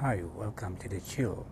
Hi, welcome to the chill